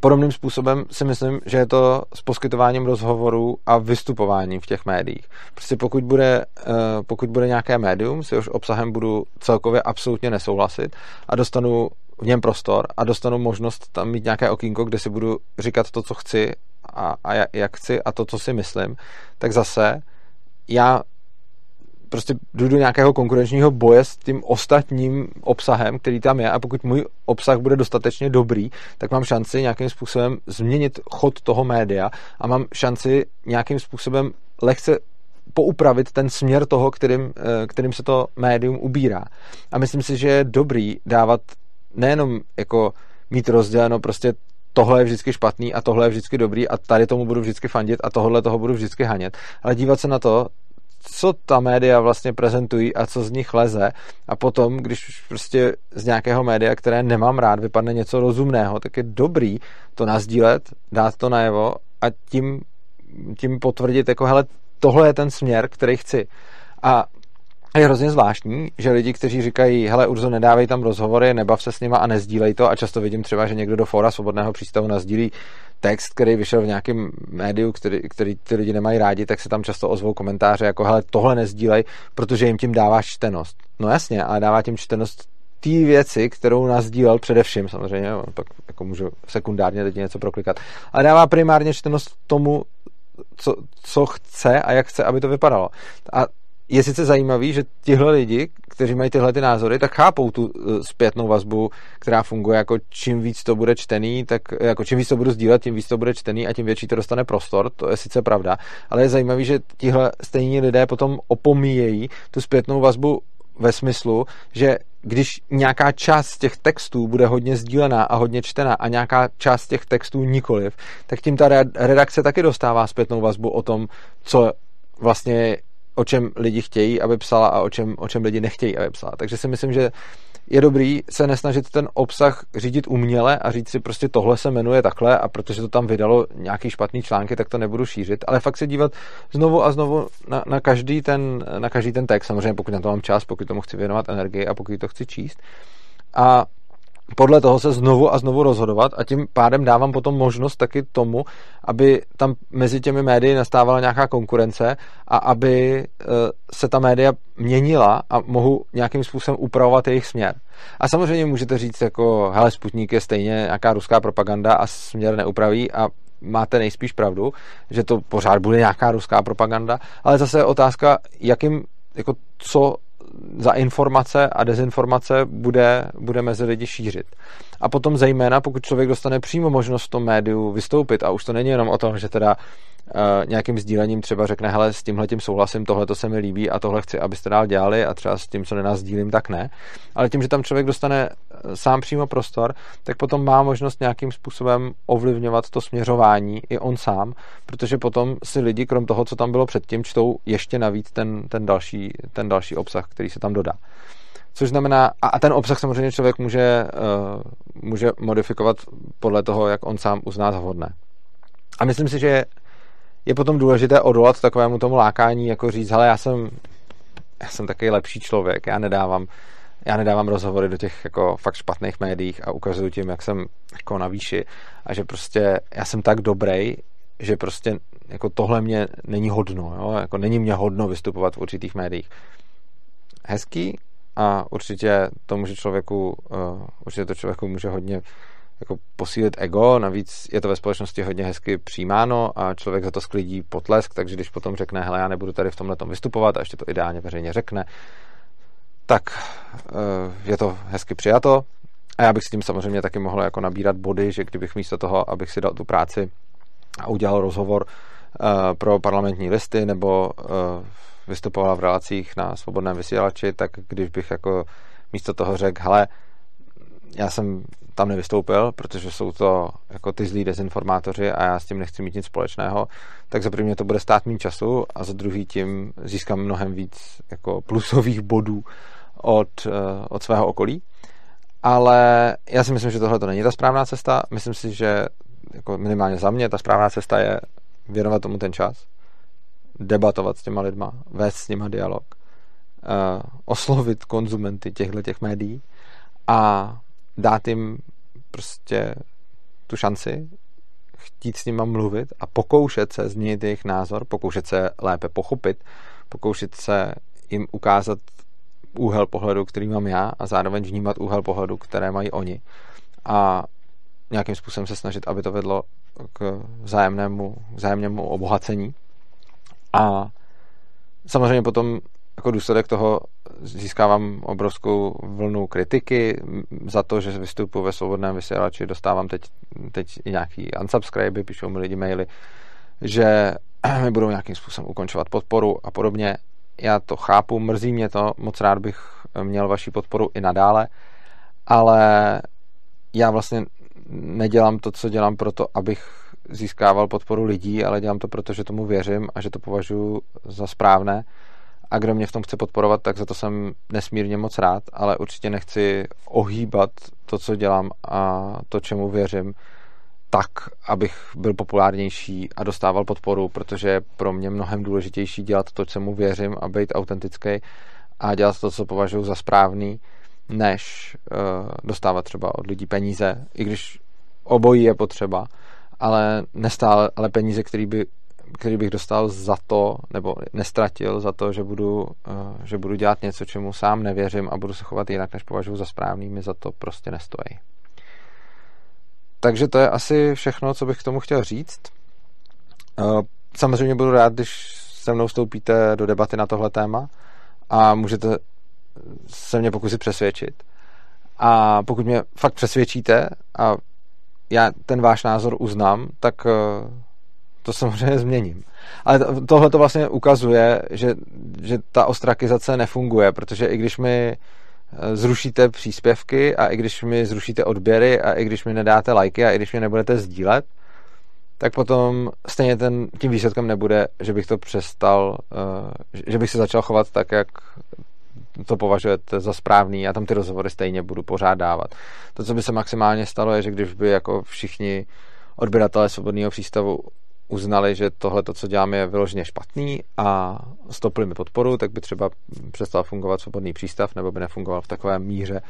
Podobným způsobem si myslím, že je to s poskytováním rozhovorů a vystupováním v těch médiích. Prostě pokud bude, eh, pokud bude nějaké médium, si už obsahem budu celkově absolutně nesouhlasit a dostanu v něm prostor a dostanu možnost tam mít nějaké okýnko, kde si budu říkat to, co chci a, a jak chci a to, co si myslím, tak zase já prostě jdu do nějakého konkurenčního boje s tím ostatním obsahem, který tam je a pokud můj obsah bude dostatečně dobrý, tak mám šanci nějakým způsobem změnit chod toho média a mám šanci nějakým způsobem lehce poupravit ten směr toho, kterým, eh, kterým se to médium ubírá. A myslím si, že je dobrý dávat nejenom jako mít rozděleno prostě tohle je vždycky špatný a tohle je vždycky dobrý a tady tomu budu vždycky fandit a tohle toho budu vždycky hanět, ale dívat se na to, co ta média vlastně prezentují a co z nich leze a potom, když prostě z nějakého média, které nemám rád, vypadne něco rozumného, tak je dobrý to nazdílet, dát to najevo a tím, tím potvrdit, jako hele, tohle je ten směr, který chci. A je hrozně zvláštní, že lidi, kteří říkají, hele Urzo, nedávej tam rozhovory, nebav se s nima a nezdílej to a často vidím třeba, že někdo do fóra svobodného přístavu nazdílí text, který vyšel v nějakém médiu, který, který ty lidi nemají rádi, tak se tam často ozvou komentáře jako hele, tohle nezdílej, protože jim tím dáváš čtenost. No jasně, ale dává tím čtenost té věci, kterou nás dílel především, samozřejmě, pak jako můžu sekundárně teď něco proklikat, ale dává primárně čtenost tomu, co, co chce a jak chce, aby to vypadalo. A je sice zajímavý, že tihle lidi, kteří mají tyhle ty názory, tak chápou tu eh, zpětnou vazbu, která funguje jako čím víc to bude čtený, tak jako čím víc to budu sdílet, tím víc to bude čtený a tím větší to dostane prostor, to je sice pravda, ale je zajímavý, že tihle stejní lidé potom opomíjejí tu zpětnou vazbu ve smyslu, že když nějaká část těch textů bude hodně sdílená a hodně čtená a nějaká část těch textů nikoliv, tak tím ta redakce taky dostává zpětnou vazbu o tom, co vlastně o čem lidi chtějí, aby psala a o čem, o čem lidi nechtějí, aby psala. Takže si myslím, že je dobrý se nesnažit ten obsah řídit uměle a říct si prostě tohle se jmenuje takhle a protože to tam vydalo nějaký špatný články, tak to nebudu šířit, ale fakt se dívat znovu a znovu na, na, každý, ten, na každý ten text, samozřejmě pokud na to mám čas, pokud tomu chci věnovat energii a pokud to chci číst. A podle toho se znovu a znovu rozhodovat a tím pádem dávám potom možnost taky tomu, aby tam mezi těmi médii nastávala nějaká konkurence a aby e, se ta média měnila a mohu nějakým způsobem upravovat jejich směr. A samozřejmě můžete říct jako, hele, Sputnik je stejně nějaká ruská propaganda a směr neupraví a máte nejspíš pravdu, že to pořád bude nějaká ruská propaganda, ale zase je otázka, jakým, jako co za informace a dezinformace bude, bude mezi lidi šířit. A potom zejména, pokud člověk dostane přímo možnost v tom médiu vystoupit, a už to není jenom o tom, že teda nějakým sdílením třeba řekne, hele, s tímhle tím souhlasím, tohle to se mi líbí a tohle chci, abyste dál dělali a třeba s tím, co nenás sdílím, tak ne. Ale tím, že tam člověk dostane eh, sám přímo prostor, tak potom má možnost nějakým způsobem ovlivňovat to směřování i on sám, protože potom si lidi, krom toho, co tam bylo předtím, čtou ještě navíc ten, ten, další, ten další obsah, který se tam dodá. Což znamená, a ten obsah samozřejmě člověk může, uh, může modifikovat podle toho, jak on sám uzná za vhodné. A myslím si, že je potom důležité odolat takovému tomu lákání, jako říct, hele, já jsem, já jsem takový lepší člověk, já nedávám, já nedávám rozhovory do těch jako fakt špatných médiích a ukazuju tím, jak jsem jako na výši a že prostě já jsem tak dobrý, že prostě jako tohle mě není hodno, jo? jako není mě hodno vystupovat v určitých médiích. Hezký a určitě to může člověku, uh, určitě to člověku může hodně jako posílit ego, navíc je to ve společnosti hodně hezky přijímáno a člověk za to sklidí potlesk, takže když potom řekne, hele, já nebudu tady v tomhle vystupovat a ještě to ideálně veřejně řekne, tak eh, je to hezky přijato. A já bych s tím samozřejmě taky mohl jako nabírat body, že kdybych místo toho, abych si dal tu práci a udělal rozhovor eh, pro parlamentní listy nebo eh, vystupoval v relacích na svobodném vysílači, tak když bych jako místo toho řekl, hele, já jsem tam nevystoupil, protože jsou to jako ty zlí dezinformátoři a já s tím nechci mít nic společného, tak za první to bude stát mým času a za druhý tím získám mnohem víc jako plusových bodů od, eh, od svého okolí. Ale já si myslím, že tohle to není ta správná cesta. Myslím si, že jako minimálně za mě ta správná cesta je věnovat tomu ten čas, debatovat s těma lidma, vést s nima dialog, uh, oslovit konzumenty těchto těch médií a dát jim prostě tu šanci chtít s nima mluvit a pokoušet se změnit jejich názor, pokoušet se lépe pochopit, pokoušet se jim ukázat úhel pohledu, který mám já a zároveň vnímat úhel pohledu, které mají oni. A nějakým způsobem se snažit, aby to vedlo k vzájemnému, vzájemnému obohacení. A samozřejmě potom jako důsledek toho získávám obrovskou vlnu kritiky za to, že vystupuji ve svobodném vysílači, dostávám teď, teď i nějaký unsubscribe, píšou mi lidi maily, že mi budou nějakým způsobem ukončovat podporu a podobně. Já to chápu, mrzí mě to, moc rád bych měl vaši podporu i nadále, ale já vlastně nedělám to, co dělám proto, abych získával podporu lidí, ale dělám to proto, že tomu věřím a že to považuji za správné a kdo mě v tom chce podporovat, tak za to jsem nesmírně moc rád, ale určitě nechci ohýbat to, co dělám a to, čemu věřím, tak, abych byl populárnější a dostával podporu, protože je pro mě mnohem důležitější dělat to, čemu věřím a být autentický a dělat to, co považuji za správný, než uh, dostávat třeba od lidí peníze, i když obojí je potřeba, ale nestál ale peníze, který, by, který bych dostal za to, nebo nestratil za to, že budu, eh, že budu dělat něco, čemu sám nevěřím a budu se chovat jinak, než považuji za správný, mi za to prostě nestojí. Takže to je asi všechno, co bych k tomu chtěl říct. Eh, samozřejmě budu rád, když se mnou vstoupíte do debaty na tohle téma a můžete se mě pokusit přesvědčit. A pokud mě fakt přesvědčíte a já ten váš názor uznám, tak eh, to samozřejmě změním. Ale tohle to vlastně ukazuje, že, že ta ostrakizace nefunguje, protože i když mi eh, zrušíte příspěvky a i když mi zrušíte odběry a i když mi nedáte lajky a i když mě nebudete sdílet, tak potom stejně ten, tím výsledkem nebude, že bych to přestal, uh, že bych se začal chovat tak, jak to považujete za správný a tam ty rozhovory stejně budu pořád dávat. To, co by se maximálně stalo, je, že když by jako všichni odběratelé svobodného přístavu uznali, že tohle, to, co děláme, je vyloženě špatný a stopli mi podporu, tak by třeba přestal fungovat svobodný přístav nebo by nefungoval v takové míře,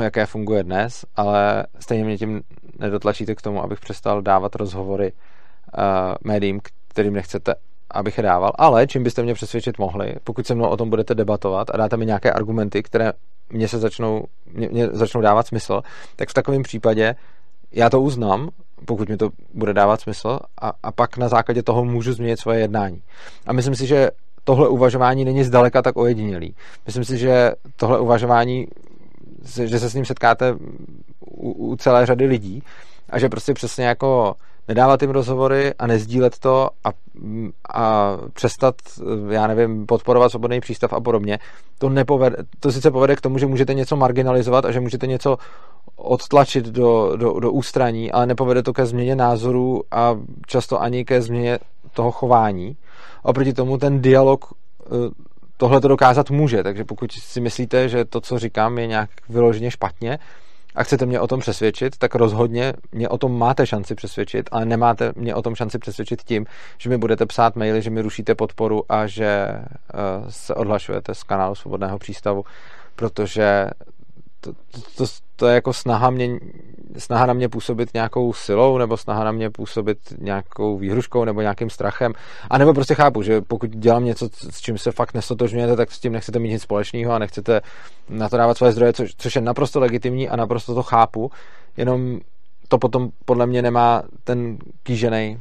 jaké funguje dnes, ale stejně mě tím nedotlačíte k tomu, abych přestal dávat rozhovory uh, médiím, kterým nechcete, abych je dával, ale čím byste mě přesvědčit mohli, pokud se mnou o tom budete debatovat a dáte mi nějaké argumenty, které mě se začnou, mě, mě začnou dávat smysl, tak v takovém případě já to uznám, pokud mi to bude dávat smysl a, a pak na základě toho můžu změnit svoje jednání. A myslím si, že tohle uvažování není zdaleka tak ojedinělý. Myslím si, že tohle uvažování, že se s ním setkáte u, u celé řady lidí a že prostě přesně jako nedávat jim rozhovory a nezdílet to a, a přestat, já nevím, podporovat svobodný přístav a podobně, to, nepovede, to sice povede k tomu, že můžete něco marginalizovat a že můžete něco odtlačit do, do, do ústraní, ale nepovede to ke změně názorů a často ani ke změně toho chování. Oproti tomu ten dialog eh, tohle to dokázat může, takže pokud si myslíte, že to, co říkám, je nějak vyloženě špatně, a chcete mě o tom přesvědčit, tak rozhodně mě o tom máte šanci přesvědčit, ale nemáte mě o tom šanci přesvědčit tím, že mi budete psát maily, že mi rušíte podporu a že eh, se odhlašujete z kanálu Svobodného přístavu, protože to, to, to je jako snaha, mě, snaha na mě působit nějakou silou nebo snaha na mě působit nějakou výhruškou nebo nějakým strachem. A nebo prostě chápu, že pokud dělám něco, s čím se fakt nestotožňujete, tak s tím nechcete mít nic společného a nechcete na to dávat svoje zdroje, což, což je naprosto legitimní a naprosto to chápu. Jenom to potom podle mě nemá ten kýžený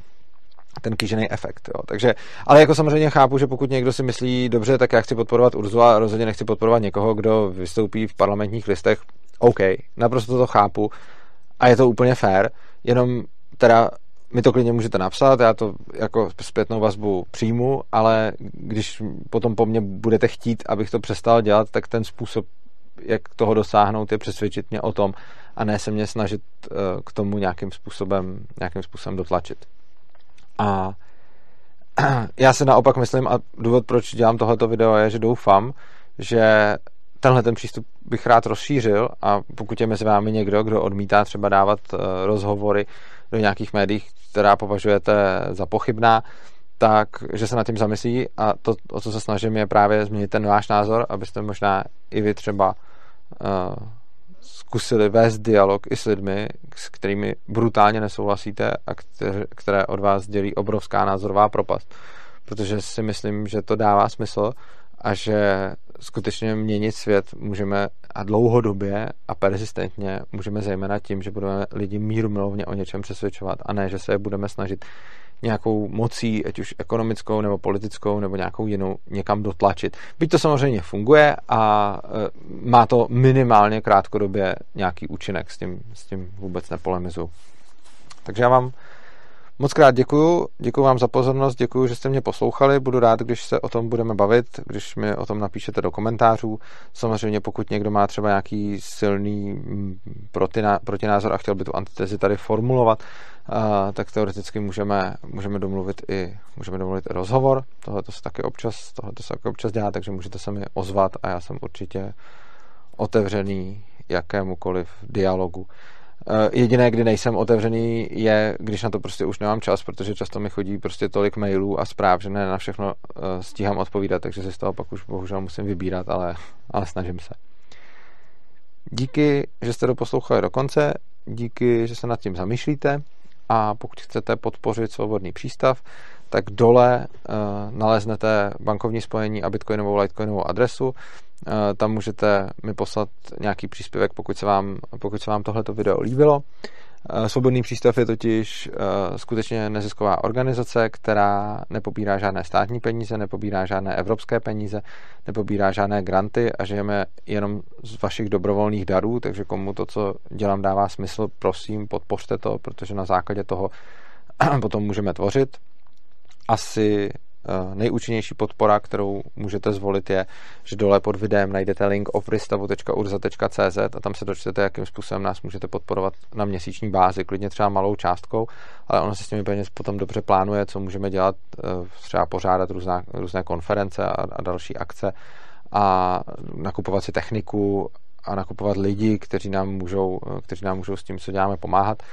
ten kýžený efekt. Jo. Takže, ale jako samozřejmě chápu, že pokud někdo si myslí, dobře, tak já chci podporovat Urzula a rozhodně nechci podporovat někoho, kdo vystoupí v parlamentních listech, OK, naprosto to chápu a je to úplně fair, jenom teda mi to klidně můžete napsat, já to jako zpětnou vazbu přijmu, ale když potom po mně budete chtít, abych to přestal dělat, tak ten způsob, jak toho dosáhnout, je přesvědčit mě o tom a ne se mě snažit eh, k tomu nějakým způsobem, nějakým způsobem dotlačit. A já se naopak myslím, a důvod, proč dělám tohleto video, je, že doufám, že tenhle ten přístup bych rád rozšířil a pokud je mezi vámi někdo, kdo odmítá třeba dávat eh, rozhovory do nějakých médií, která považujete za pochybná, tak, že se nad tím zamyslí a to, o co se snažím, je právě změnit ten váš názor, abyste možná i vy třeba uh, zkusili vést dialog i s lidmi, s kterými brutálně nesouhlasíte a které, od vás dělí obrovská názorová propast. Protože si myslím, že to dává smysl a že skutečně měnit svět můžeme a dlouhodobě a persistentně můžeme zejména tím, že budeme lidi míru milovně o něčem přesvědčovat a ne, že se je budeme snažit nějakou mocí, ať už ekonomickou nebo politickou nebo nějakou jinou, někam dotlačit. Byť to samozřejmě funguje a e, má to minimálně krátkodobě nějaký účinek, s tím, s tím vůbec nepolemizu. Takže já vám Moc krát děkuju, děkuju vám za pozornost, děkuju, že jste mě poslouchali, budu rád, když se o tom budeme bavit, když mi o tom napíšete do komentářů. Samozřejmě pokud někdo má třeba nějaký silný mm, protinázor a chtěl by tu antitezi tady formulovat, tak teoreticky můžeme, můžeme, domluvit i, můžeme domluvit i rozhovor. Tohle to se taky občas, tohle to se taky občas dělá, takže můžete se mi ozvat a já jsem určitě otevřený jakémukoliv dialogu. Eh, jediné, kdy nejsem otevřený, je, když na to prostě už nemám čas, protože často mi chodí prostě tolik mailů a zpráv, že ne na všechno eh, stíhám odpovídat, takže si z toho pak už bohužel musím vybírat, ale, ale snažím se. Díky, že jste to poslouchali do konce, díky, že se nad tím zamýšlíte a pokud chcete podpořit svobodný přístav, tak dole uh, naleznete bankovní spojení a bitcoinovou, litecoinovou adresu. Uh, tam můžete mi poslat nějaký příspěvek, pokud se vám, pokud se vám tohleto video líbilo. Uh, Svobodný přístav je totiž uh, skutečně nezisková organizace, která nepobírá žádné státní peníze, nepobírá žádné evropské peníze, nepobírá žádné granty a žijeme jenom z vašich dobrovolných darů, takže komu to, co dělám, dává smysl, prosím, podpořte to, protože na základě toho potom můžeme tvořit asi eh, nejúčinnější podpora, kterou můžete zvolit, je, že dole pod videem najdete link offristavu.urza.cz a tam se dočtete, jakým způsobem nás můžete podporovat na měsíční bázi, klidně třeba malou částkou, ale ono se s těmi peněz potom dobře plánuje, co můžeme dělat, eh, třeba pořádat různá, různé konference a, a další akce a nakupovat si techniku a nakupovat lidi, kteří nám můžou, eh, kteří nám můžou s tím, co děláme, pomáhat.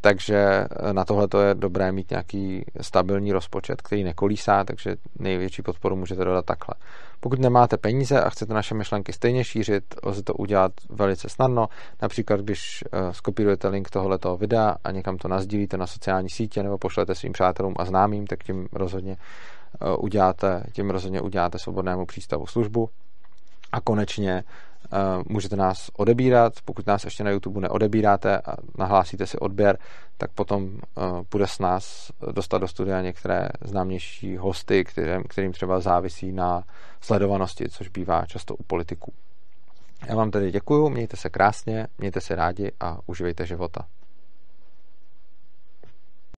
Takže eh, na tohle je dobré mít nějaký stabilní rozpočet, který nekolísá, takže největší podporu můžete dodat takhle. Pokud nemáte peníze a chcete naše myšlenky stejně šířit, lze to udělat velice snadno. Například, když eh, skopírujete link tohoto videa a někam to nazdílíte na sociální sítě nebo pošlete svým přátelům a známým, tak tím rozhodně eh, uděláte, tím rozhodně uděláte svobodnému přístavu službu. A konečně můžete nás odebírat, pokud nás ještě na YouTube neodebíráte a nahlásíte si odběr, tak potom bude eh, s nás dostat do studia některé známější hosty, kterým, kterým třeba závisí na sledovanosti, což bývá často u politiků. Já vám tedy děkuju, mějte se krásně, mějte se rádi a uživejte života.